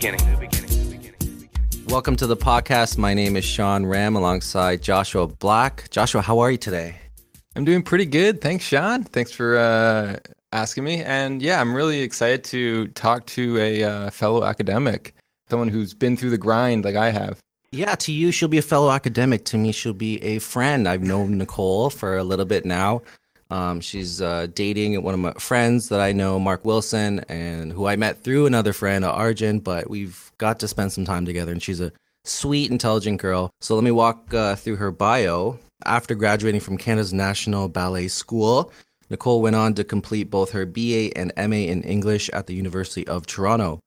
beginning. Welcome to the podcast. My name is Sean Ram alongside Joshua Black. Joshua, how are you today? I'm doing pretty good. Thanks, Sean. Thanks for uh, asking me. And yeah, I'm really excited to talk to a uh, fellow academic, someone who's been through the grind like I have. Yeah, to you, she'll be a fellow academic. To me, she'll be a friend. I've known Nicole for a little bit now. Um, she's uh, dating one of my friends that I know, Mark Wilson, and who I met through another friend, Arjun. But we've got to spend some time together, and she's a sweet, intelligent girl. So let me walk uh, through her bio. After graduating from Canada's National Ballet School, Nicole went on to complete both her BA and MA in English at the University of Toronto.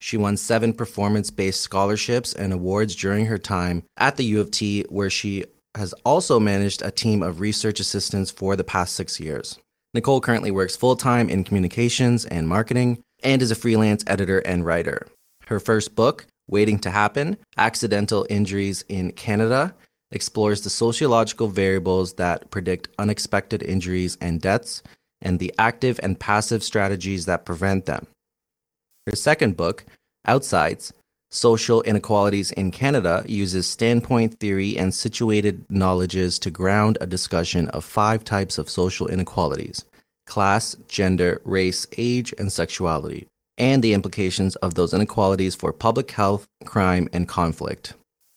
She won seven performance based scholarships and awards during her time at the U of T, where she has also managed a team of research assistants for the past six years. Nicole currently works full time in communications and marketing and is a freelance editor and writer. Her first book, Waiting to Happen Accidental Injuries in Canada, explores the sociological variables that predict unexpected injuries and deaths and the active and passive strategies that prevent them. Her second book, Outsides Social Inequalities in Canada, uses standpoint theory and situated knowledges to ground a discussion of five types of social inequalities class, gender, race, age, and sexuality, and the implications of those inequalities for public health, crime, and conflict.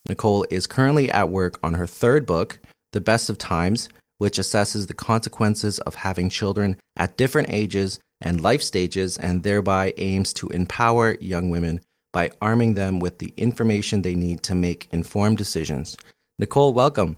Nicole is currently at work on her third book, The Best of Times, which assesses the consequences of having children at different ages and life stages and thereby aims to empower young women by arming them with the information they need to make informed decisions. Nicole, welcome.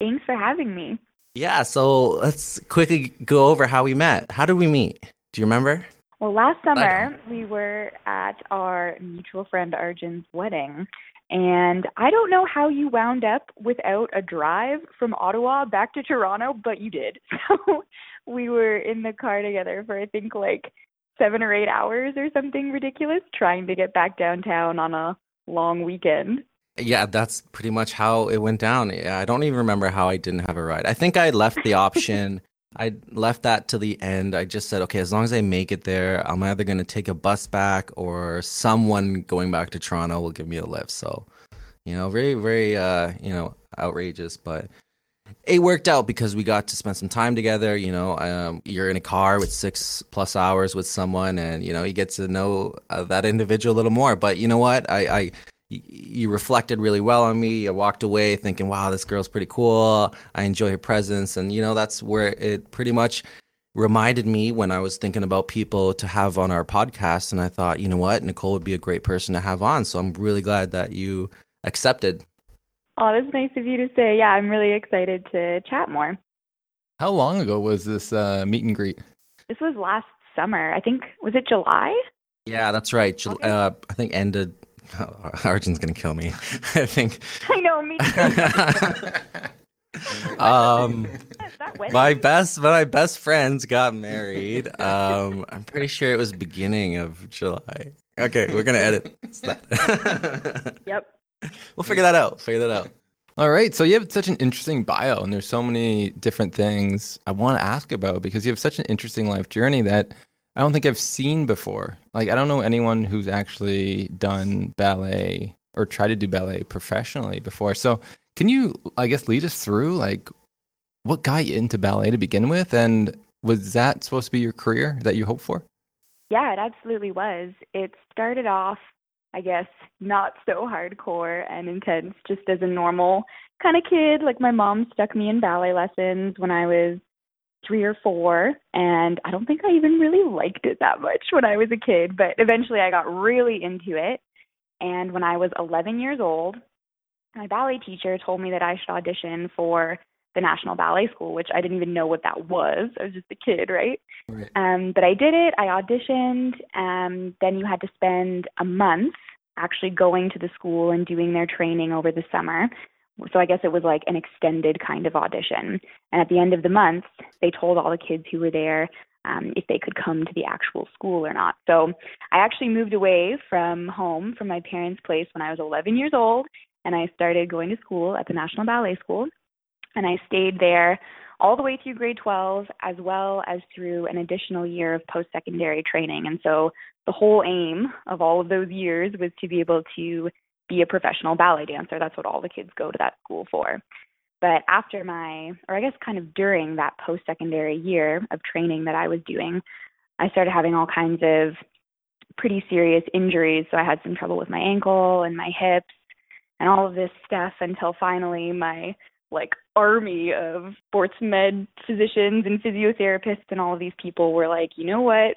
Thanks for having me. Yeah, so let's quickly go over how we met. How did we meet? Do you remember? Well, last summer we were at our mutual friend Arjun's wedding, and I don't know how you wound up without a drive from Ottawa back to Toronto, but you did. So we were in the car together for I think like seven or eight hours or something ridiculous trying to get back downtown on a long weekend. Yeah, that's pretty much how it went down. Yeah, I don't even remember how I didn't have a ride. I think I left the option. I left that to the end. I just said, okay, as long as I make it there, I'm either going to take a bus back or someone going back to Toronto will give me a lift. So, you know, very, very, uh, you know, outrageous, but it worked out because we got to spend some time together. You know, um, you're in a car with six plus hours with someone, and you know, you get to know uh, that individual a little more. But you know what? I, I you reflected really well on me. I walked away thinking, wow, this girl's pretty cool. I enjoy her presence. And, you know, that's where it pretty much reminded me when I was thinking about people to have on our podcast. And I thought, you know what, Nicole would be a great person to have on. So I'm really glad that you accepted. Oh, that's nice of you to say. Yeah, I'm really excited to chat more. How long ago was this uh, meet and greet? This was last summer. I think, was it July? Yeah, that's right. Okay. Uh, I think ended Oh, Arjun's gonna kill me. I think. I know me. um, my best, my best friends got married. Um, I'm pretty sure it was beginning of July. Okay, we're gonna edit. yep. We'll figure that out. Figure that out. All right. So you have such an interesting bio, and there's so many different things I want to ask about because you have such an interesting life journey that I don't think I've seen before. Like I don't know anyone who's actually done ballet or tried to do ballet professionally before. So can you I guess lead us through like what got you into ballet to begin with and was that supposed to be your career that you hoped for? Yeah, it absolutely was. It started off I guess not so hardcore and intense just as a normal kind of kid. Like my mom stuck me in ballet lessons when I was three or four, and I don't think I even really liked it that much when I was a kid, but eventually I got really into it. And when I was 11 years old, my ballet teacher told me that I should audition for the National Ballet School, which I didn't even know what that was. I was just a kid, right? right. Um, but I did it. I auditioned. Um, then you had to spend a month actually going to the school and doing their training over the summer. So I guess it was like an extended kind of audition. And at the end of the month, they told all the kids who were there um, if they could come to the actual school or not. So I actually moved away from home, from my parents' place, when I was 11 years old, and I started going to school at the National Ballet School. And I stayed there all the way through grade 12, as well as through an additional year of post secondary training. And so the whole aim of all of those years was to be able to be a professional ballet dancer. That's what all the kids go to that school for. But after my, or I guess kind of during that post secondary year of training that I was doing, I started having all kinds of pretty serious injuries. So I had some trouble with my ankle and my hips and all of this stuff until finally my like army of sports med physicians and physiotherapists and all of these people were like, you know what?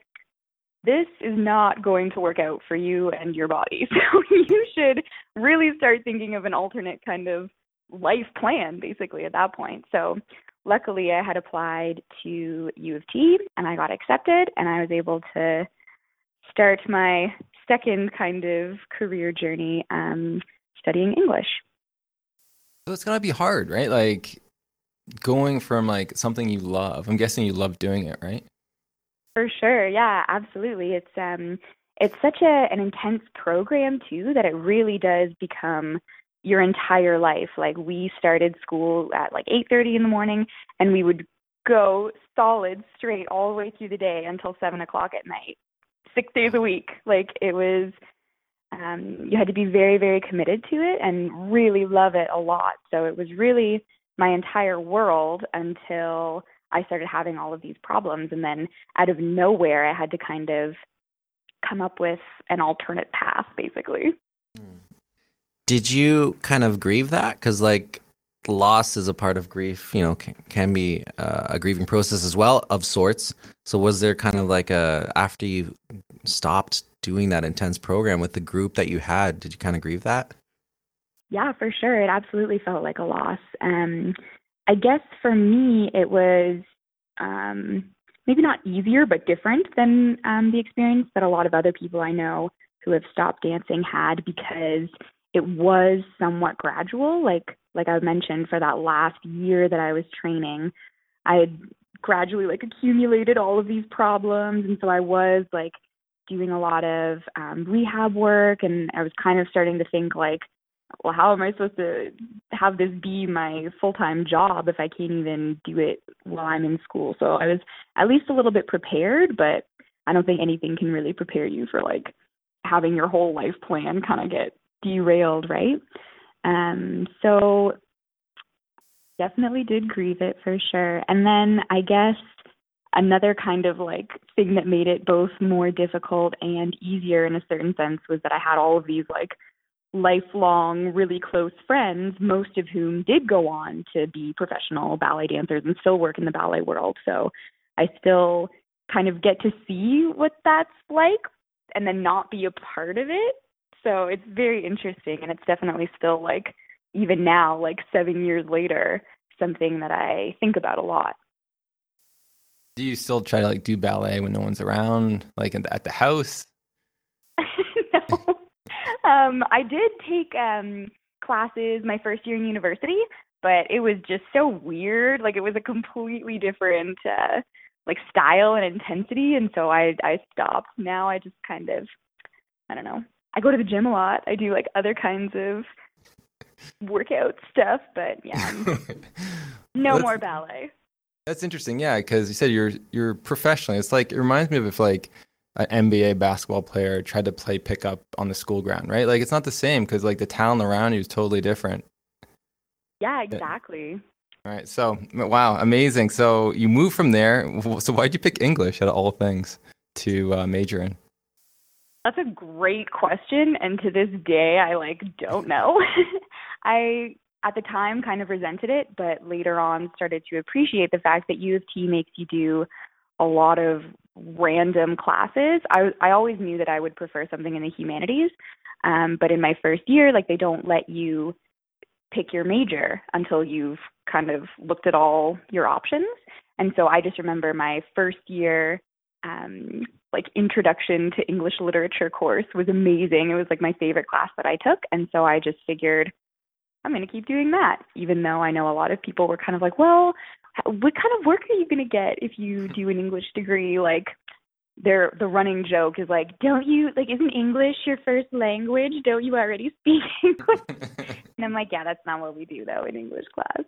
This is not going to work out for you and your body. So you should really start thinking of an alternate kind of life plan basically at that point. So luckily I had applied to U of T and I got accepted and I was able to start my second kind of career journey um, studying English. So it's gotta be hard, right? Like going from like something you love. I'm guessing you love doing it, right? For sure, yeah, absolutely. It's um, it's such a an intense program too that it really does become your entire life. Like we started school at like 8:30 in the morning, and we would go solid straight all the way through the day until seven o'clock at night, six days a week. Like it was, um, you had to be very very committed to it and really love it a lot. So it was really my entire world until I started having all of these problems, and then out of nowhere, I had to kind of come up with an alternate path, basically. Did you kind of grieve that? Because like loss is a part of grief. You know, can, can be uh, a grieving process as well of sorts. So was there kind of like a after you stopped doing that intense program with the group that you had? Did you kind of grieve that? Yeah, for sure. It absolutely felt like a loss. Um, I guess for me, it was um, maybe not easier, but different than um, the experience that a lot of other people I know who have stopped dancing had because it was somewhat gradual like like i mentioned for that last year that i was training i had gradually like accumulated all of these problems and so i was like doing a lot of um rehab work and i was kind of starting to think like well how am i supposed to have this be my full time job if i can't even do it while i'm in school so i was at least a little bit prepared but i don't think anything can really prepare you for like having your whole life plan kind of get derailed, right? Um, so definitely did grieve it for sure. And then I guess another kind of like thing that made it both more difficult and easier in a certain sense was that I had all of these like lifelong, really close friends, most of whom did go on to be professional ballet dancers and still work in the ballet world. So I still kind of get to see what that's like and then not be a part of it so it's very interesting, and it's definitely still like even now, like seven years later, something that I think about a lot. Do you still try to like do ballet when no one's around, like at the house? no. um, I did take um, classes my first year in university, but it was just so weird. Like it was a completely different uh, like style and intensity, and so I I stopped. Now I just kind of I don't know I go to the gym a lot. I do like other kinds of workout stuff, but yeah, no more ballet. That's interesting, yeah, because you said you're you're professionally. It's like it reminds me of if like an NBA basketball player tried to play pickup on the school ground, right? Like it's not the same because like the talent around you is totally different. Yeah, exactly. All right. So wow, amazing. So you moved from there. So why'd you pick English out of all things to uh, major in? That's a great question, and to this day, I like don't know. I at the time kind of resented it, but later on started to appreciate the fact that U of T makes you do a lot of random classes. I I always knew that I would prefer something in the humanities, um, but in my first year, like they don't let you pick your major until you've kind of looked at all your options. And so I just remember my first year um, like introduction to English literature course was amazing. It was like my favorite class that I took. And so I just figured I'm going to keep doing that, even though I know a lot of people were kind of like, well, what kind of work are you going to get if you do an English degree? Like, their the running joke is like, don't you like isn't English your first language? Don't you already speak English? and I'm like, yeah, that's not what we do though in English class.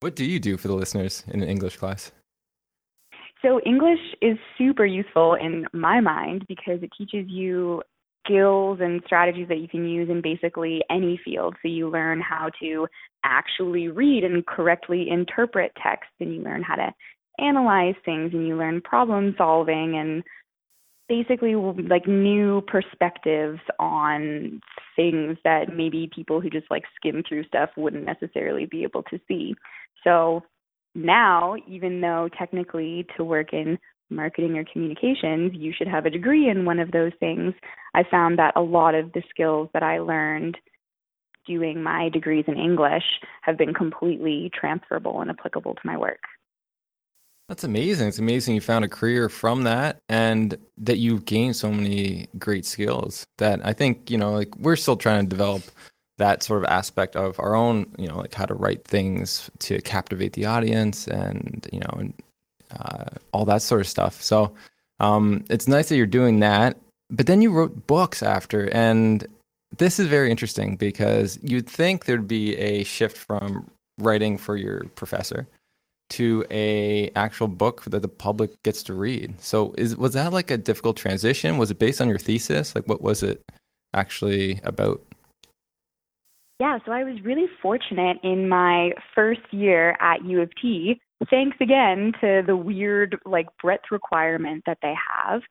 What do you do for the listeners in an English class? So, English is super useful in my mind because it teaches you skills and strategies that you can use in basically any field. So, you learn how to actually read and correctly interpret text, and you learn how to analyze things, and you learn problem solving and basically like new perspectives on things that maybe people who just like skim through stuff wouldn't necessarily be able to see. So now, even though technically to work in marketing or communications, you should have a degree in one of those things, I found that a lot of the skills that I learned doing my degrees in English have been completely transferable and applicable to my work. That's amazing. It's amazing you found a career from that and that you've gained so many great skills that I think, you know, like we're still trying to develop that sort of aspect of our own, you know, like how to write things to captivate the audience and, you know, and uh, all that sort of stuff. So um, it's nice that you're doing that. But then you wrote books after. And this is very interesting because you'd think there'd be a shift from writing for your professor to a actual book that the public gets to read. So is was that like a difficult transition? Was it based on your thesis? Like what was it actually about? Yeah, so I was really fortunate in my first year at U of T. Thanks again to the weird like breadth requirement that they have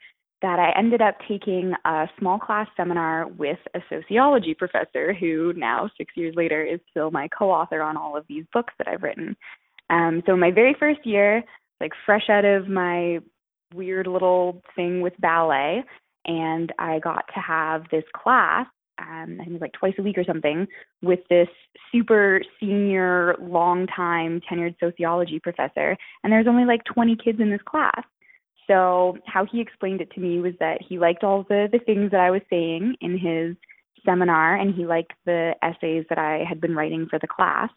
that I ended up taking a small class seminar with a sociology professor who now 6 years later is still my co-author on all of these books that I've written. Um, so my very first year, like fresh out of my weird little thing with ballet, and I got to have this class. Um, I think it was like twice a week or something with this super senior, long time tenured sociology professor. And there's only like 20 kids in this class. So how he explained it to me was that he liked all the the things that I was saying in his seminar, and he liked the essays that I had been writing for the class.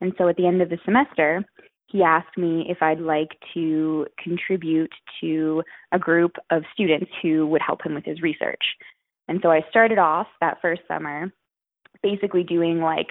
And so at the end of the semester, he asked me if I'd like to contribute to a group of students who would help him with his research. And so I started off that first summer basically doing like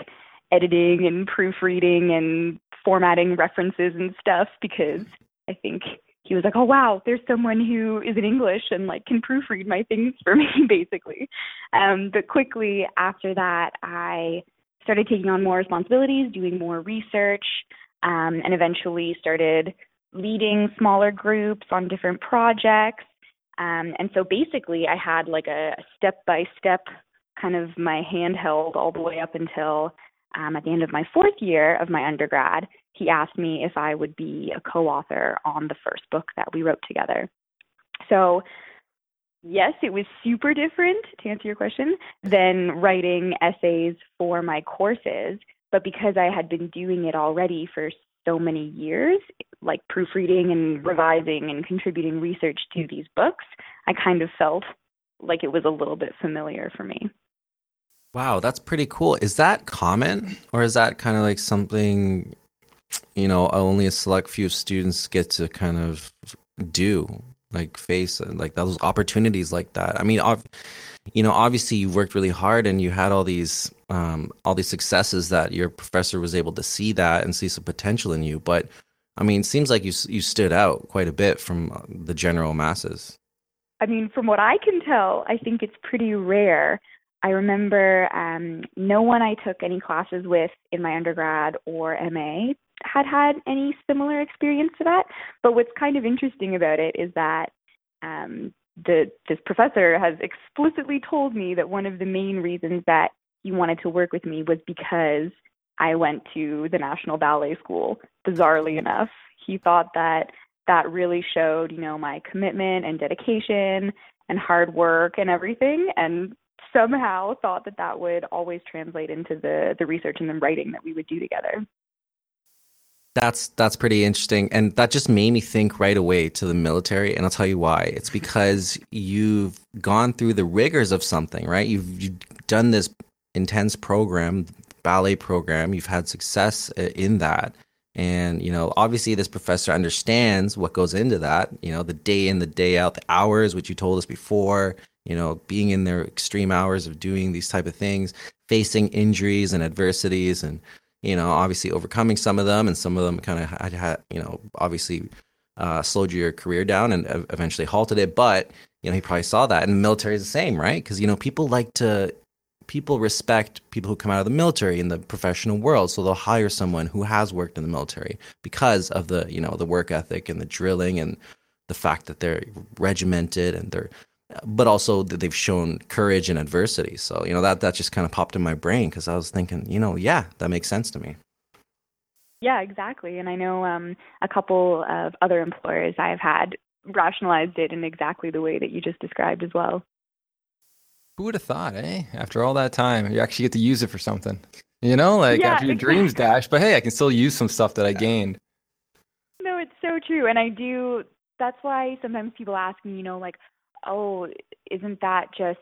editing and proofreading and formatting references and stuff because I think he was like, "Oh wow, there's someone who is in English and like can proofread my things for me basically." Um but quickly after that, I started taking on more responsibilities, doing more research, um, and eventually started leading smaller groups on different projects. Um, and so basically, I had like a step by step kind of my handheld all the way up until um, at the end of my fourth year of my undergrad. He asked me if I would be a co author on the first book that we wrote together. So yes, it was super different, to answer your question, than writing essays for my courses. But because I had been doing it already for so many years, like proofreading and revising and contributing research to these books, I kind of felt like it was a little bit familiar for me. Wow, that's pretty cool. Is that common or is that kind of like something you know only a select few students get to kind of do? Like face like those opportunities like that. I mean you know obviously you worked really hard and you had all these um, all these successes that your professor was able to see that and see some potential in you but i mean seems like you you stood out quite a bit from uh, the general masses. I mean from what i can tell i think it's pretty rare i remember um, no one i took any classes with in my undergrad or ma had had any similar experience to that. But what's kind of interesting about it is that um, the this professor has explicitly told me that one of the main reasons that he wanted to work with me was because I went to the National Ballet School. Bizarrely enough, he thought that that really showed, you know, my commitment and dedication and hard work and everything, and somehow thought that that would always translate into the the research and the writing that we would do together. That's that's pretty interesting, and that just made me think right away to the military, and I'll tell you why. It's because you've gone through the rigors of something, right? You've, you've done this intense program, ballet program. You've had success uh, in that, and you know, obviously, this professor understands what goes into that. You know, the day in, the day out, the hours, which you told us before. You know, being in their extreme hours of doing these type of things, facing injuries and adversities, and you know, obviously overcoming some of them, and some of them kind of you know, obviously uh, slowed your career down and eventually halted it. But you know, he probably saw that, and the military is the same, right? Because you know, people like to people respect people who come out of the military in the professional world so they'll hire someone who has worked in the military because of the you know the work ethic and the drilling and the fact that they're regimented and they're but also that they've shown courage in adversity. So, you know, that, that just kind of popped in my brain because I was thinking, you know, yeah, that makes sense to me. Yeah, exactly. And I know um, a couple of other employers I've had rationalized it in exactly the way that you just described as well. Who would have thought, eh? After all that time, you actually get to use it for something. You know, like yeah, after your exactly. dreams dash, but hey, I can still use some stuff that I gained. No, it's so true. And I do, that's why sometimes people ask me, you know, like, oh, isn't that just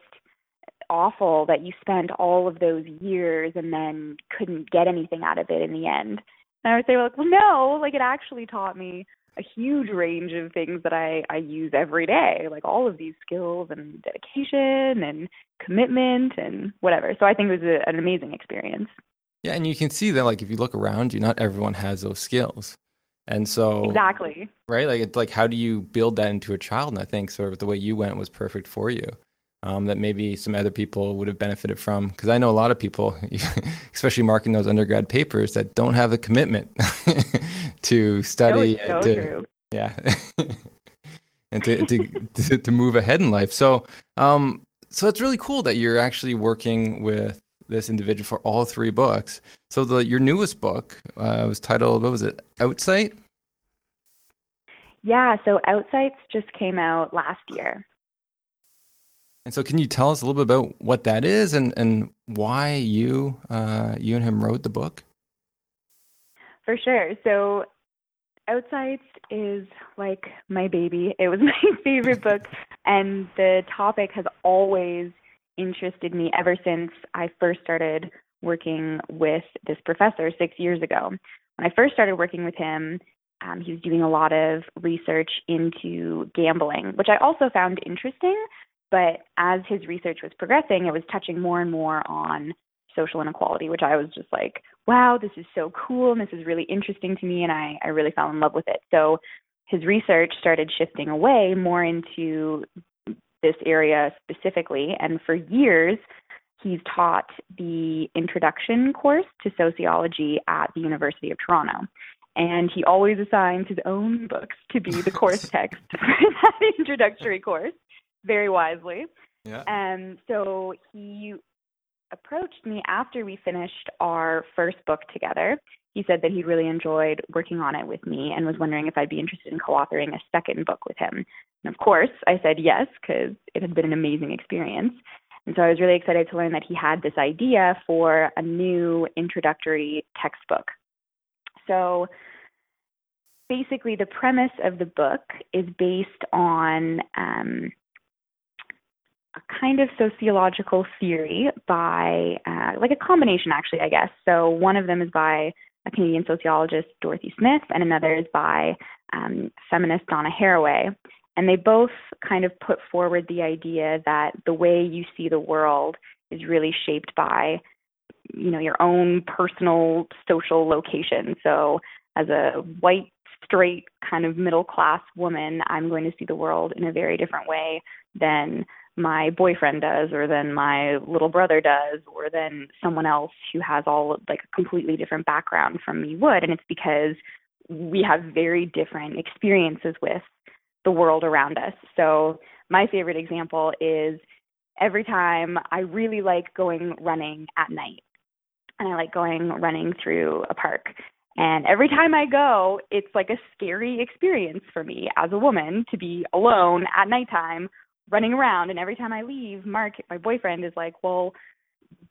awful that you spent all of those years and then couldn't get anything out of it in the end? And I would say, like, well, no, like it actually taught me a huge range of things that I, I use every day, like all of these skills and dedication and commitment and whatever. So I think it was a, an amazing experience. Yeah, and you can see that, like, if you look around you, not everyone has those skills. And so exactly right, like it's like how do you build that into a child? And I think sort of the way you went was perfect for you. Um, that maybe some other people would have benefited from because I know a lot of people, especially marking those undergrad papers, that don't have the commitment to study. so to, true. Yeah, and to, to, to to move ahead in life. So, um, so it's really cool that you're actually working with this individual for all three books. So the your newest book uh, was titled what was it? Outsight. Yeah, so Outsights just came out last year. And so, can you tell us a little bit about what that is and and why you uh, you and him wrote the book? For sure. So, Outsights is like my baby. It was my favorite book, and the topic has always interested me ever since I first started working with this professor six years ago. When I first started working with him, um, he was doing a lot of research into gambling, which I also found interesting. But as his research was progressing, it was touching more and more on social inequality, which I was just like, wow, this is so cool and this is really interesting to me. And I, I really fell in love with it. So his research started shifting away more into this area specifically. And for years, he's taught the introduction course to sociology at the University of Toronto. And he always assigns his own books to be the course text for that introductory course, very wisely. Yeah. And so he approached me after we finished our first book together he said that he really enjoyed working on it with me and was wondering if I'd be interested in co authoring a second book with him. And of course, I said yes, because it had been an amazing experience. And so I was really excited to learn that he had this idea for a new introductory textbook. So basically, the premise of the book is based on um, a kind of sociological theory by, uh, like a combination, actually, I guess. So one of them is by a Canadian sociologist, Dorothy Smith, and another is by um, feminist Donna Haraway. And they both kind of put forward the idea that the way you see the world is really shaped by, you know, your own personal social location. So as a white, straight, kind of middle class woman, I'm going to see the world in a very different way than my boyfriend does or than my little brother does or than someone else who has all like a completely different background from me would. And it's because we have very different experiences with the world around us. So my favorite example is every time i really like going running at night and i like going running through a park. And every time I go, it's like a scary experience for me as a woman to be alone at nighttime running around and every time I leave, Mark, my boyfriend is like, "Well,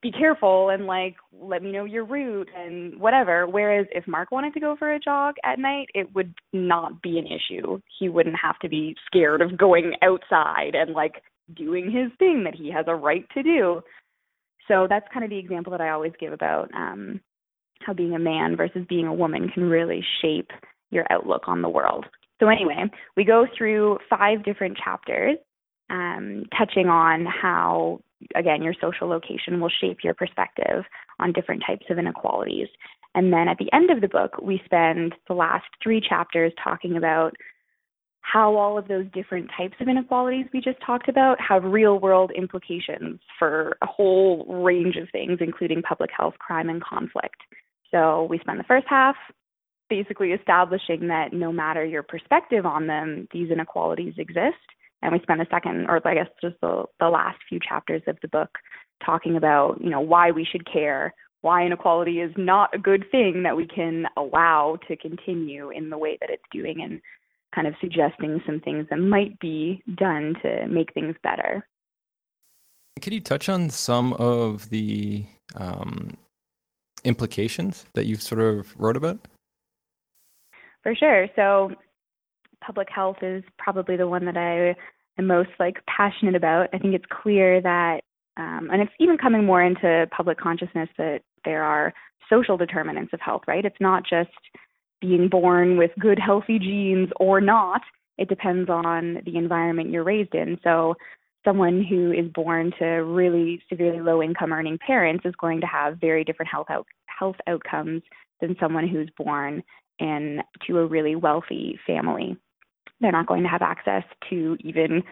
be careful and like let me know your route and whatever." Whereas if Mark wanted to go for a jog at night, it would not be an issue. He wouldn't have to be scared of going outside and like doing his thing that he has a right to do. So that's kind of the example that I always give about um how being a man versus being a woman can really shape your outlook on the world. So anyway, we go through five different chapters um, touching on how, again, your social location will shape your perspective on different types of inequalities. And then at the end of the book, we spend the last three chapters talking about how all of those different types of inequalities we just talked about have real world implications for a whole range of things, including public health, crime, and conflict. So we spend the first half basically establishing that no matter your perspective on them, these inequalities exist. And we spend the second, or I guess just the, the last few chapters of the book talking about, you know, why we should care, why inequality is not a good thing that we can allow to continue in the way that it's doing and kind of suggesting some things that might be done to make things better. Can you touch on some of the um, implications that you've sort of wrote about? For sure. So, public health is probably the one that I am most like passionate about. I think it's clear that, um, and it's even coming more into public consciousness that there are social determinants of health. Right? It's not just being born with good, healthy genes or not. It depends on the environment you're raised in. So, someone who is born to really severely low income earning parents is going to have very different health out- health outcomes than someone who's born in to a really wealthy family. They're not going to have access to even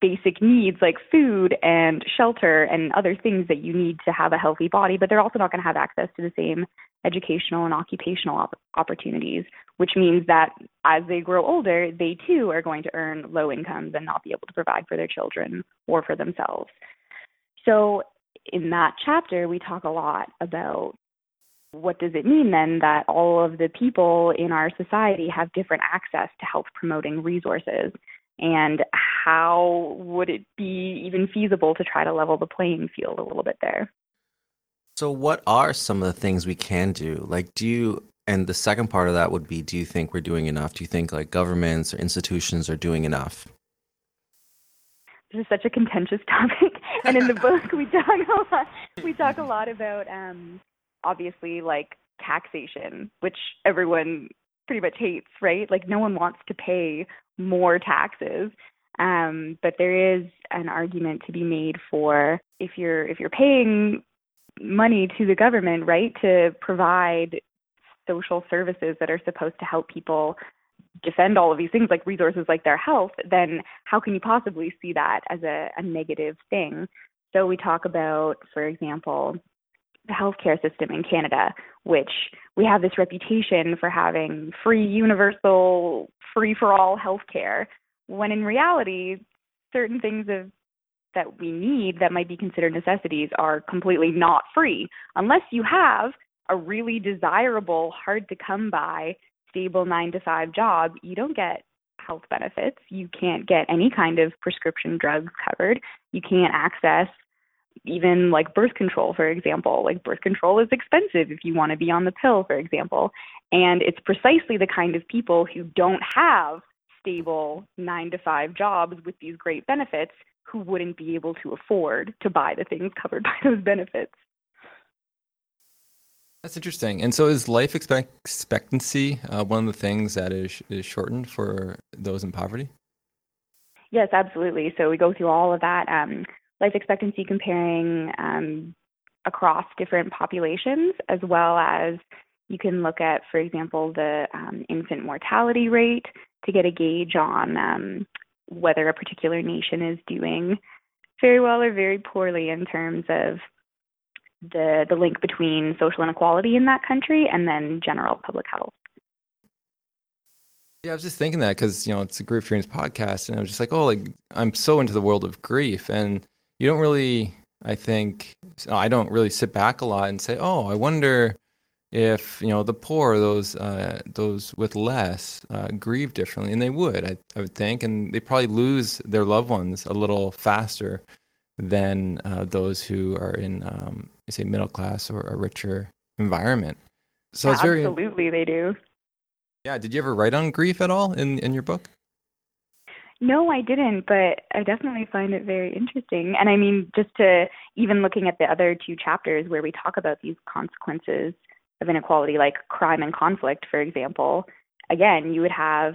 basic needs like food and shelter and other things that you need to have a healthy body, but they're also not going to have access to the same educational and occupational op- opportunities, which means that as they grow older, they too are going to earn low incomes and not be able to provide for their children or for themselves. So, in that chapter, we talk a lot about what does it mean then that all of the people in our society have different access to health promoting resources and how would it be even feasible to try to level the playing field a little bit there? So, what are some of the things we can do? Like, do you, and the second part of that would be, do you think we're doing enough? Do you think like governments or institutions are doing enough? This is such a contentious topic, and in the book we talk a lot. We talk a lot about, um, obviously, like taxation, which everyone pretty much hates, right? Like, no one wants to pay more taxes. Um, but there is an argument to be made for if you're if you're paying money to the government, right, to provide social services that are supposed to help people defend all of these things like resources like their health, then how can you possibly see that as a, a negative thing? So we talk about, for example, healthcare system in Canada, which we have this reputation for having free, universal, free for all healthcare, when in reality, certain things of that we need that might be considered necessities are completely not free unless you have a really desirable, hard to come by, stable nine to five job. You don't get health benefits. You can't get any kind of prescription drugs covered. You can't access even like birth control, for example. Like birth control is expensive if you want to be on the pill, for example. And it's precisely the kind of people who don't have stable nine to five jobs with these great benefits who wouldn't be able to afford to buy the things covered by those benefits. That's interesting. And so, is life expectancy uh, one of the things that is is shortened for those in poverty? Yes, absolutely. So we go through all of that um, life expectancy comparing um, across different populations, as well as you can look at, for example, the um, infant mortality rate to get a gauge on um, whether a particular nation is doing very well or very poorly in terms of the the link between social inequality in that country and then general public health. Yeah, I was just thinking that because you know it's a grief dreams podcast, and I was just like, oh, like I'm so into the world of grief, and you don't really, I think, I don't really sit back a lot and say, oh, I wonder if you know the poor, those uh, those with less, uh, grieve differently, and they would, I, I would think, and they probably lose their loved ones a little faster than uh, those who are in, um, say, middle class or a richer environment. So yeah, it's very absolutely they do. Yeah, did you ever write on grief at all in in your book? No, I didn't, but I definitely find it very interesting. And I mean, just to even looking at the other two chapters where we talk about these consequences of inequality, like crime and conflict, for example, again, you would have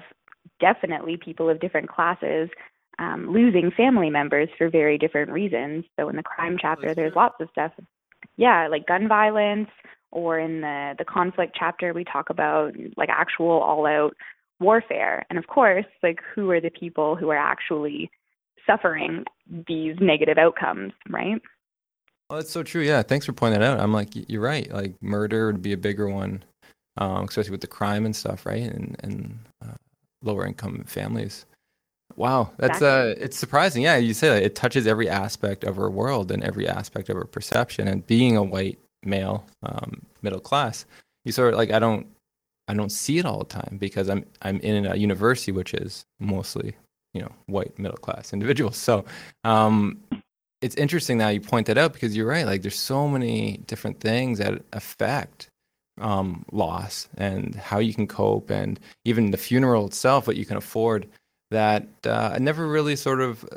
definitely people of different classes um, losing family members for very different reasons. So in the crime chapter, there's lots of stuff. Yeah, like gun violence or in the the conflict chapter we talk about like actual all out warfare. And of course, like who are the people who are actually suffering these negative outcomes, right? Well, that's so true. Yeah, thanks for pointing that out. I'm like, you're right. Like murder would be a bigger one, um, especially with the crime and stuff, right? And and uh, lower income families. Wow, that's exactly. uh, it's surprising. Yeah, you say that it touches every aspect of our world and every aspect of our perception. And being a white male, um, middle class, you sort of like I don't, I don't see it all the time because I'm I'm in a university which is mostly you know white middle class individuals. So um, it's interesting now you point that out because you're right. Like there's so many different things that affect um, loss and how you can cope, and even the funeral itself, what you can afford that uh, I never really sort of uh,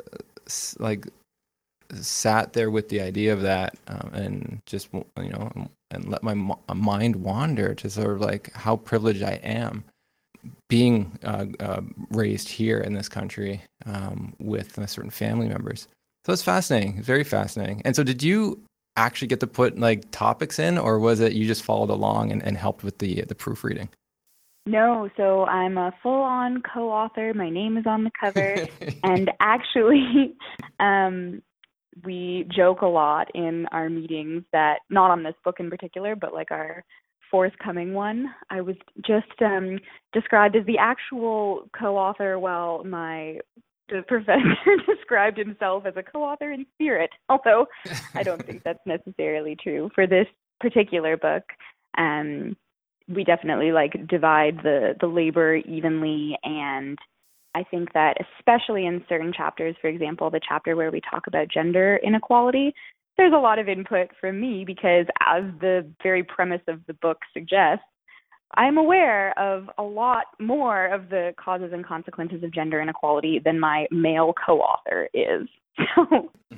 like sat there with the idea of that um, and just you know and let my mind wander to sort of like how privileged I am being uh, uh, raised here in this country um, with certain family members. So it's fascinating, it's very fascinating. And so, did you actually get to put like topics in, or was it you just followed along and, and helped with the the proofreading? No, so I'm a full on co author. My name is on the cover. and actually, um, we joke a lot in our meetings that, not on this book in particular, but like our forthcoming one, I was just um, described as the actual co author while my the professor described himself as a co author in spirit, although I don't think that's necessarily true for this particular book. Um, we definitely like divide the the labor evenly and I think that especially in certain chapters, for example, the chapter where we talk about gender inequality, there's a lot of input from me because as the very premise of the book suggests, I'm aware of a lot more of the causes and consequences of gender inequality than my male co-author is.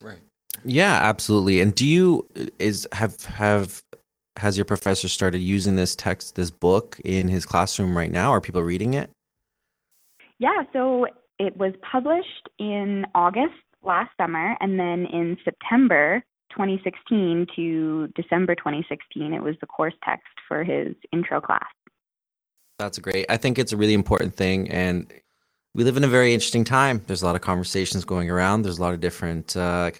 right. Yeah, absolutely. And do you is have have has your professor started using this text, this book in his classroom right now? Are people reading it? Yeah, so it was published in August last summer, and then in September 2016 to December 2016, it was the course text for his intro class. That's great. I think it's a really important thing, and we live in a very interesting time. There's a lot of conversations going around. There's a lot of different uh,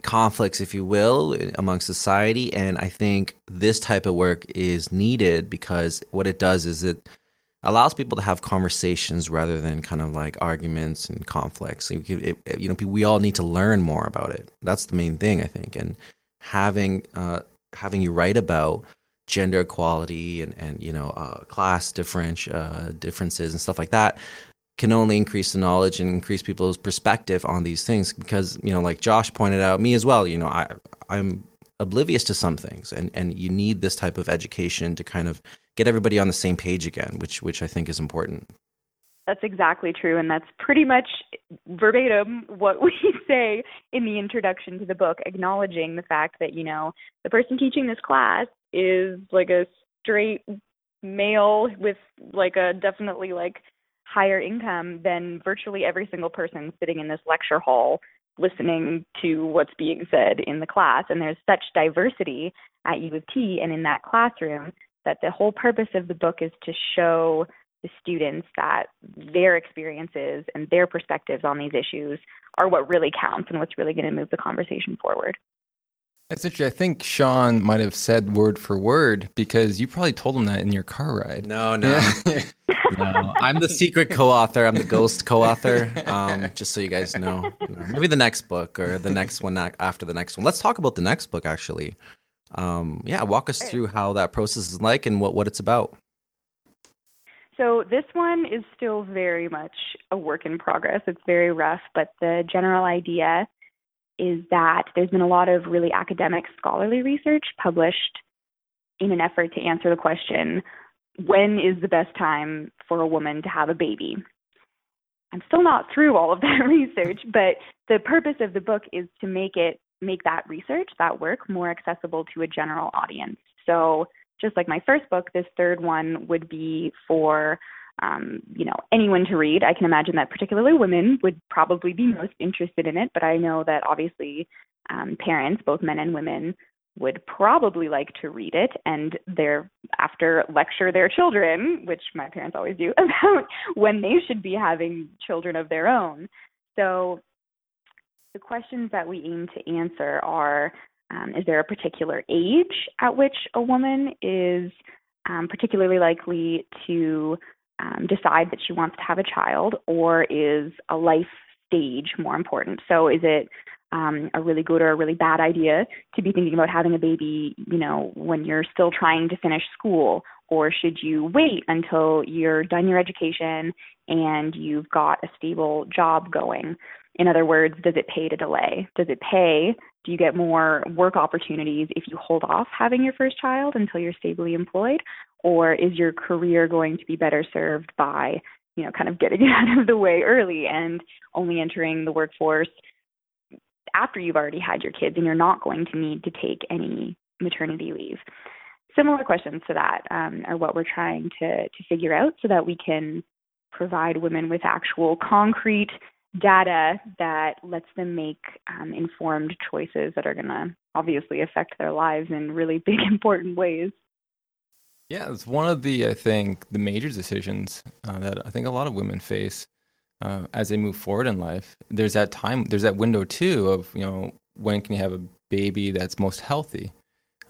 conflicts, if you will, among society. And I think this type of work is needed because what it does is it allows people to have conversations rather than kind of like arguments and conflicts. It, it, you know, we all need to learn more about it. That's the main thing, I think. And having uh, having you write about gender equality and and you know uh, class difference uh, differences and stuff like that can only increase the knowledge and increase people's perspective on these things because you know like josh pointed out me as well you know i i'm oblivious to some things and and you need this type of education to kind of get everybody on the same page again which which i think is important that's exactly true and that's pretty much verbatim what we say in the introduction to the book acknowledging the fact that you know the person teaching this class is like a straight male with like a definitely like higher income than virtually every single person sitting in this lecture hall listening to what's being said in the class. And there's such diversity at U of T and in that classroom that the whole purpose of the book is to show the students that their experiences and their perspectives on these issues are what really counts and what's really going to move the conversation forward. That's interesting. I think Sean might have said word for word because you probably told him that in your car ride. No, no. no. I'm the secret co-author. I'm the ghost co-author. Um, just so you guys know. Maybe the next book or the next one after the next one. Let's talk about the next book actually. Um, yeah, walk us through how that process is like and what, what it's about. So this one is still very much a work in progress. It's very rough, but the general idea is that there's been a lot of really academic scholarly research published in an effort to answer the question when is the best time for a woman to have a baby? I'm still not through all of that research, but the purpose of the book is to make it make that research, that work more accessible to a general audience. So, just like my first book, this third one would be for um, you know, anyone to read. I can imagine that particularly women would probably be most interested in it, but I know that obviously um, parents, both men and women, would probably like to read it and thereafter lecture their children, which my parents always do, about when they should be having children of their own. So the questions that we aim to answer are um, Is there a particular age at which a woman is um, particularly likely to um, decide that she wants to have a child, or is a life stage more important? So, is it um, a really good or a really bad idea to be thinking about having a baby, you know, when you're still trying to finish school? Or should you wait until you're done your education and you've got a stable job going? In other words, does it pay to delay? Does it pay? Do you get more work opportunities if you hold off having your first child until you're stably employed? Or is your career going to be better served by, you know, kind of getting it out of the way early and only entering the workforce after you've already had your kids and you're not going to need to take any maternity leave? Similar questions to that um, are what we're trying to, to figure out so that we can provide women with actual concrete data that lets them make um, informed choices that are going to obviously affect their lives in really big, important ways. Yeah, it's one of the, I think, the major decisions uh, that I think a lot of women face uh, as they move forward in life. There's that time, there's that window too of, you know, when can you have a baby that's most healthy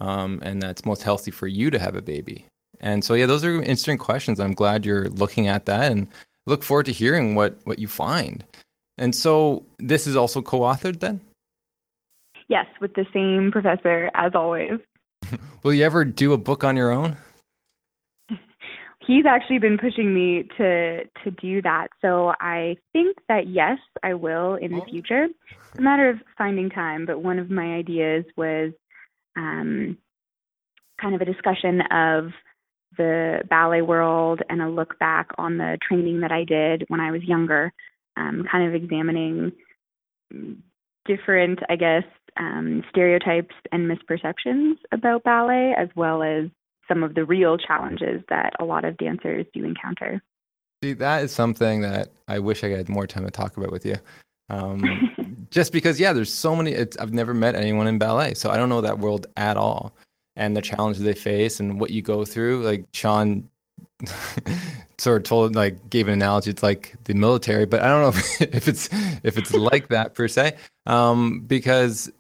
um, and that's most healthy for you to have a baby. And so, yeah, those are interesting questions. I'm glad you're looking at that and look forward to hearing what, what you find. And so this is also co-authored then? Yes, with the same professor as always. Will you ever do a book on your own? He's actually been pushing me to to do that. So I think that yes, I will in the oh. future. It's a matter of finding time, but one of my ideas was um, kind of a discussion of the ballet world and a look back on the training that I did when I was younger um, kind of examining different, I guess, um, stereotypes and misperceptions about ballet, as well as some of the real challenges that a lot of dancers do encounter. See, that is something that I wish I had more time to talk about with you. Um, just because, yeah, there's so many. I've never met anyone in ballet, so I don't know that world at all, and the challenges they face and what you go through. Like Sean sort of told like gave an analogy it's like the military but i don't know if, if it's if it's like that per se um, because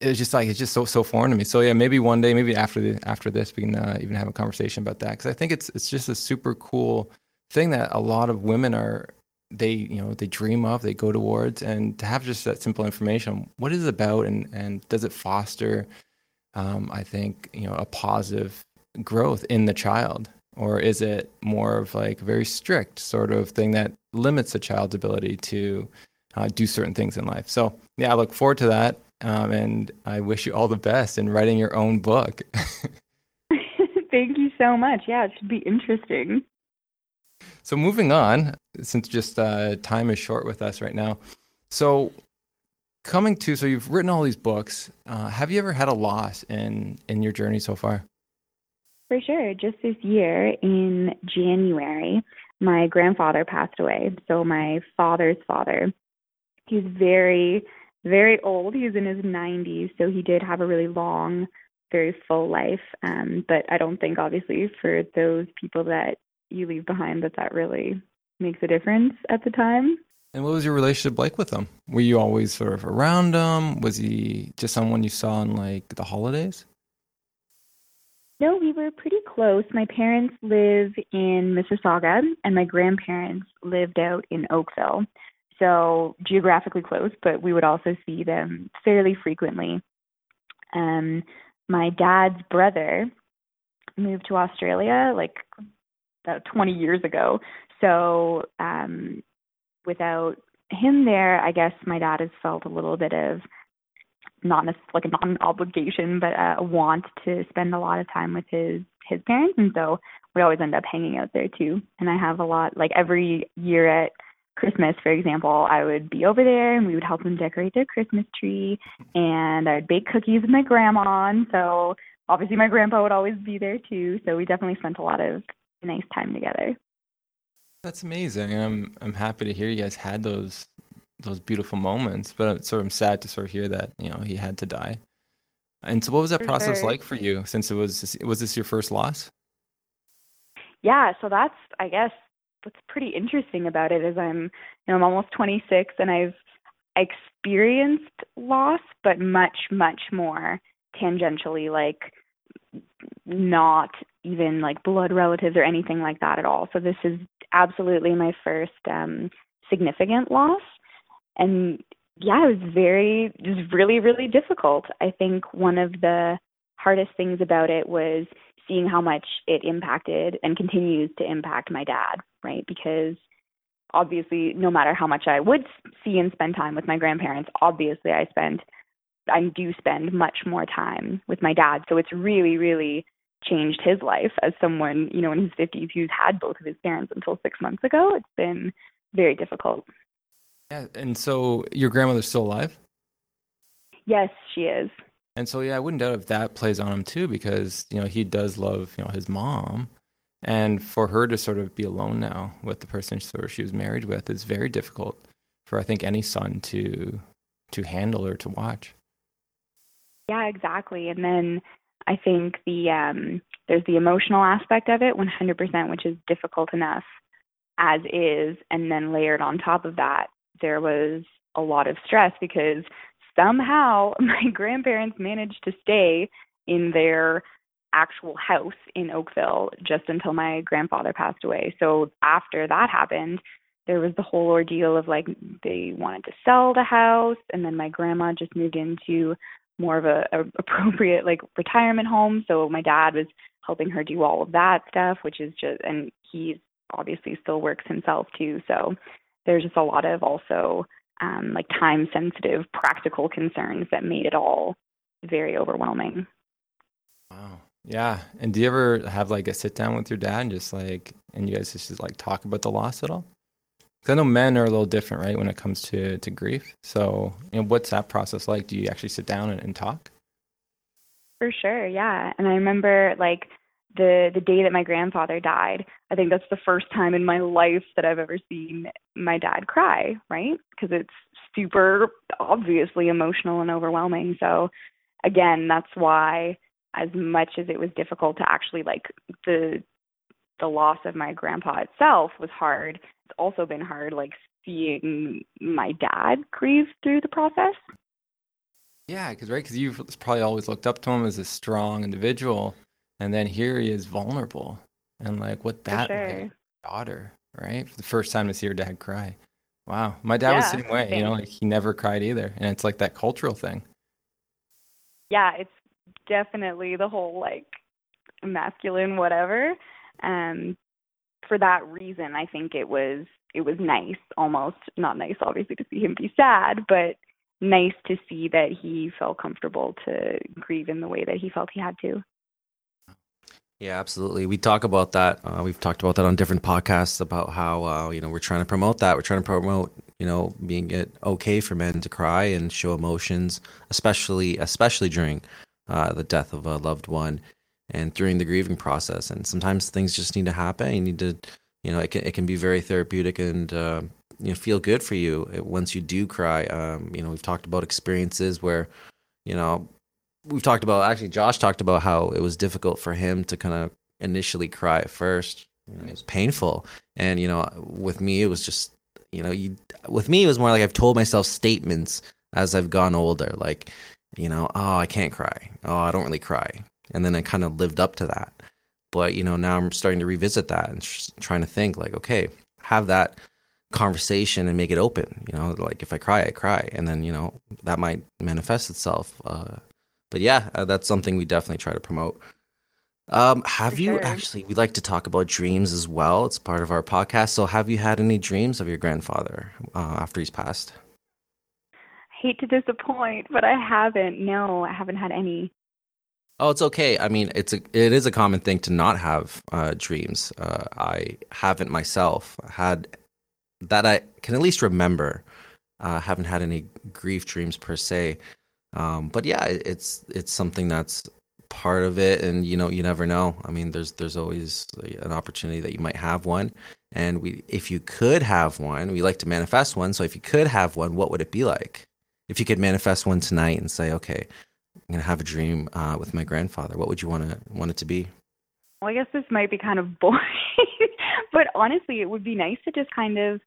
it's just like it's just so so foreign to me. So yeah maybe one day maybe after the after this we can uh, even have a conversation about that because i think it's it's just a super cool thing that a lot of women are they you know they dream of they go towards and to have just that simple information what is it about and and does it foster um, i think you know a positive growth in the child or is it more of like a very strict sort of thing that limits a child's ability to uh, do certain things in life? So, yeah, I look forward to that. Um, and I wish you all the best in writing your own book. Thank you so much. Yeah, it should be interesting. So, moving on, since just uh, time is short with us right now. So, coming to, so you've written all these books. Uh, have you ever had a loss in in your journey so far? For sure. Just this year in January, my grandfather passed away. So, my father's father. He's very, very old. He's in his 90s. So, he did have a really long, very full life. Um, but I don't think, obviously, for those people that you leave behind, that that really makes a difference at the time. And what was your relationship like with him? Were you always sort of around him? Was he just someone you saw in like the holidays? No, we were pretty close. My parents live in Mississauga, and my grandparents lived out in Oakville. So geographically close, but we would also see them fairly frequently. Um, my dad's brother moved to Australia like about 20 years ago. So um, without him there, I guess my dad has felt a little bit of not like not an obligation, but a want to spend a lot of time with his his parents, and so we always end up hanging out there too. And I have a lot like every year at Christmas, for example, I would be over there and we would help them decorate their Christmas tree, and I'd bake cookies with my grandma. And so obviously my grandpa would always be there too. So we definitely spent a lot of nice time together. That's amazing. I'm I'm happy to hear you guys had those those beautiful moments. But it's sort of sad to sort of hear that you know he had to die. And so, what was that For process sure. like for you? Since it was was this your first loss? Yeah, so that's I guess what's pretty interesting about it is I'm you know I'm almost 26 and I've experienced loss, but much much more tangentially, like not even like blood relatives or anything like that at all. So this is absolutely my first um, significant loss, and yeah, it was very was really really difficult. I think one of the hardest things about it was seeing how much it impacted and continues to impact my dad, right? Because obviously, no matter how much I would see and spend time with my grandparents, obviously I spend, I do spend much more time with my dad. So it's really, really changed his life as someone, you know, in his 50s who's had both of his parents until six months ago. It's been very difficult. Yeah. And so, your grandmother's still alive? Yes, she is. And so, yeah, I wouldn't doubt if that plays on him too, because you know he does love you know his mom, and for her to sort of be alone now with the person sort of she was married with is very difficult for I think any son to to handle or to watch. Yeah, exactly. And then I think the um there's the emotional aspect of it 100% which is difficult enough as is and then layered on top of that there was a lot of stress because somehow my grandparents managed to stay in their actual house in Oakville just until my grandfather passed away. So after that happened, there was the whole ordeal of like they wanted to sell the house and then my grandma just moved into more of a, a appropriate like retirement home. So my dad was helping her do all of that stuff, which is just and he's obviously still works himself too. So there's just a lot of also um, like time sensitive practical concerns that made it all very overwhelming. Wow. Yeah. And do you ever have like a sit down with your dad and just like, and you guys just like talk about the loss at all? Because I know men are a little different, right, when it comes to to grief. So, you know, what's that process like? Do you actually sit down and, and talk? For sure, yeah. And I remember like the the day that my grandfather died. I think that's the first time in my life that I've ever seen my dad cry, right? Because it's super obviously emotional and overwhelming. So again, that's why as much as it was difficult to actually like the the loss of my grandpa itself was hard. It's also been hard like seeing my dad grieve through the process. Yeah, because right, because you've probably always looked up to him as a strong individual, and then here he is vulnerable, and like what that sure. like, daughter, right? For the first time to see her dad cry. Wow, my dad was the same way. You know, like he never cried either, and it's like that cultural thing. yeah, it's definitely the whole like masculine whatever. Um for that reason I think it was it was nice, almost not nice obviously to see him be sad, but nice to see that he felt comfortable to grieve in the way that he felt he had to. Yeah, absolutely. We talk about that. Uh, we've talked about that on different podcasts about how uh, you know we're trying to promote that. We're trying to promote you know being it okay for men to cry and show emotions, especially especially during uh, the death of a loved one and during the grieving process. And sometimes things just need to happen. You need to you know it can it can be very therapeutic and uh, you know feel good for you once you do cry. Um, you know we've talked about experiences where you know we've talked about actually Josh talked about how it was difficult for him to kind of initially cry at first. You know, it was painful, and you know, with me, it was just you know, you with me, it was more like I've told myself statements as I've gone older, like you know, oh, I can't cry, oh, I don't really cry, and then I kind of lived up to that. But you know, now I'm starting to revisit that and tr- trying to think like, okay, have that conversation and make it open. You know, like if I cry, I cry, and then you know that might manifest itself. Uh, but yeah, uh, that's something we definitely try to promote. Um, have For you sure. actually? We like to talk about dreams as well. It's part of our podcast. So, have you had any dreams of your grandfather uh, after he's passed? Hate to disappoint, but I haven't. No, I haven't had any. Oh, it's okay. I mean, it's a it is a common thing to not have uh, dreams. Uh, I haven't myself had that. I can at least remember. Uh, haven't had any grief dreams per se, um, but yeah, it, it's it's something that's part of it, and you know, you never know. I mean, there's there's always an opportunity that you might have one, and we if you could have one, we like to manifest one. So if you could have one, what would it be like? If you could manifest one tonight and say, okay, I'm gonna have a dream uh, with my grandfather, what would you want to want it to be? Well, I guess this might be kind of boring, but honestly, it would be nice to just kind of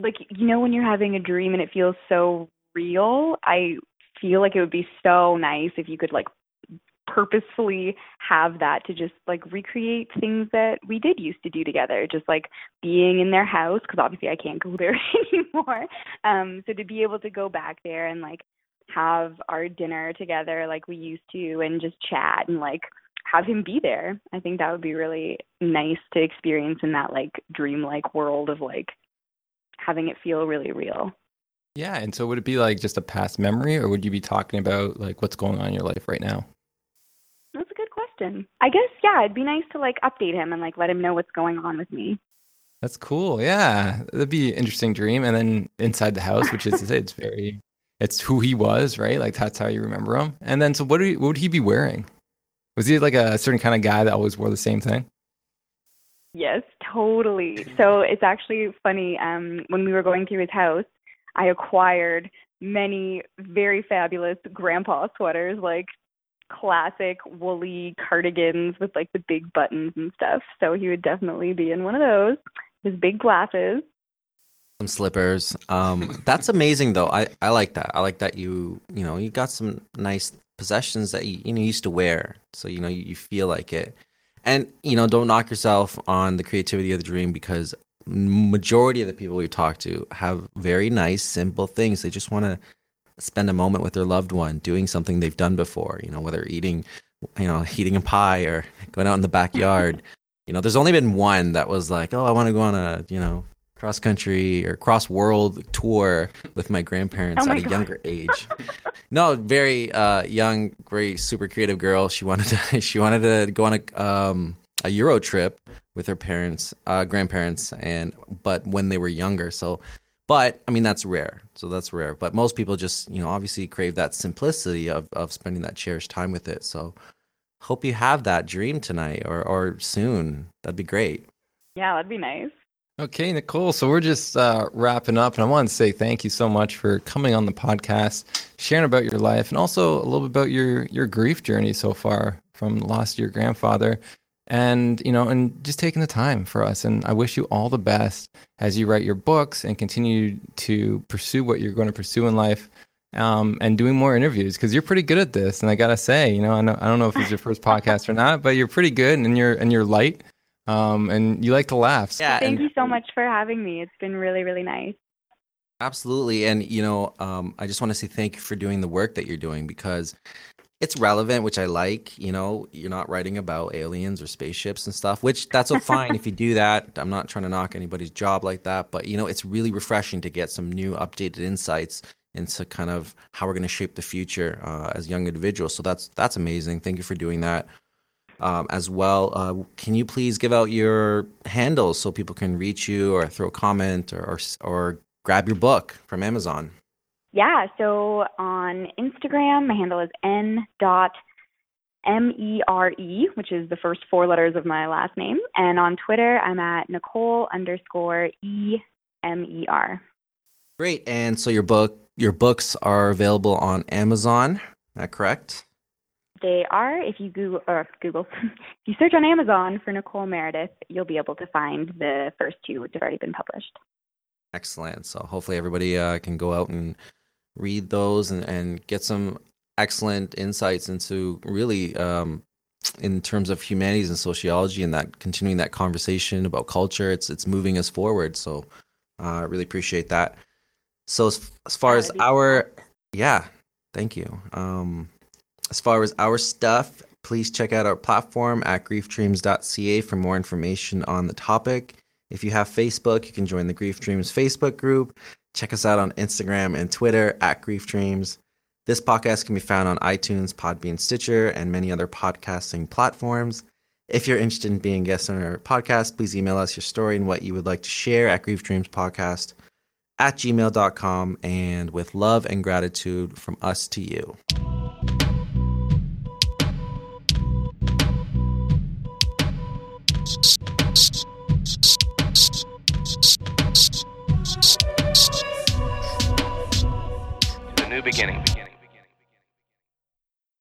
like you know when you're having a dream and it feels so real. I feel like it would be so nice if you could like purposefully have that to just like recreate things that we did used to do together just like being in their house because obviously i can't go there anymore. Um so to be able to go back there and like have our dinner together like we used to and just chat and like have him be there i think that would be really nice to experience in that like dreamlike world of like having it feel really real yeah and so would it be like just a past memory or would you be talking about like what's going on in your life right now That's a good question. I guess yeah, it'd be nice to like update him and like let him know what's going on with me. That's cool. Yeah, that'd be an interesting dream. And then inside the house, which is to say, it's very, it's who he was, right? Like that's how you remember him. And then, so what, he, what would he be wearing? Was he like a certain kind of guy that always wore the same thing? Yes, totally. So it's actually funny. Um, when we were going through his house, I acquired many very fabulous grandpa sweaters, like classic woolly cardigans with like the big buttons and stuff. So he would definitely be in one of those. His big glasses. Some slippers. Um, that's amazing though. I, I like that. I like that you you know you got some nice possessions that you you know used to wear. So you know you, you feel like it. And you know don't knock yourself on the creativity of the dream because majority of the people we talk to have very nice simple things. They just want to spend a moment with their loved one doing something they've done before, you know, whether eating, you know, eating a pie or going out in the backyard. you know, there's only been one that was like, oh, I want to go on a, you know, cross country or cross world tour with my grandparents oh my at a God. younger age. no, very uh, young, very super creative girl. She wanted to she wanted to go on a um, a Euro trip with her parents, uh, grandparents, and but when they were younger. So but I mean, that's rare. So that's rare. But most people just, you know, obviously crave that simplicity of, of spending that cherished time with it. So hope you have that dream tonight or, or soon. That'd be great. Yeah, that'd be nice. Okay, Nicole. So we're just uh, wrapping up, and I want to say thank you so much for coming on the podcast, sharing about your life, and also a little bit about your your grief journey so far from the loss of your grandfather and you know and just taking the time for us. And i wish you all the best as you write your books and continue to pursue what you're going to pursue in life um, and doing more interviews because you're pretty good at this. And i gotta say you know I, know I don't know if it's your first podcast or not but you're pretty good and you're and you're light um, and you like to laugh. Yeah thank and- you so much for having me. It's been really really nice. Absolutely. And, you know, um, I just want to say thank you for doing the work that you're doing because it's relevant, which I like. You know, you're not writing about aliens or spaceships and stuff, which that's a fine if you do that. I'm not trying to knock anybody's job like that, but you know, it's really refreshing to get some new, updated insights into kind of how we're going to shape the future uh, as young individuals. So that's that's amazing. Thank you for doing that. Um, as well, uh, can you please give out your handles so people can reach you or throw a comment or, or, or grab your book from Amazon? Yeah, so on Instagram, my handle is n dot M E R E, which is the first four letters of my last name. And on Twitter, I'm at Nicole underscore E M E R. Great. And so your book your books are available on Amazon. Is that correct? They are. If you Google or Google, if you search on Amazon for Nicole Meredith, you'll be able to find the first two, which have already been published. Excellent. So hopefully everybody uh, can go out and read those and, and get some excellent insights into really um, in terms of humanities and sociology and that continuing that conversation about culture. It's it's moving us forward. So I uh, really appreciate that. So as, as far as our yeah thank you. Um, as far as our stuff please check out our platform at griefdreams.ca for more information on the topic. If you have facebook you can join the grief dreams facebook group Check us out on Instagram and Twitter at Grief Dreams. This podcast can be found on iTunes, Podbean, Stitcher, and many other podcasting platforms. If you're interested in being a guest on our podcast, please email us your story and what you would like to share at Grief Dreams Podcast at gmail.com and with love and gratitude from us to you. new beginning.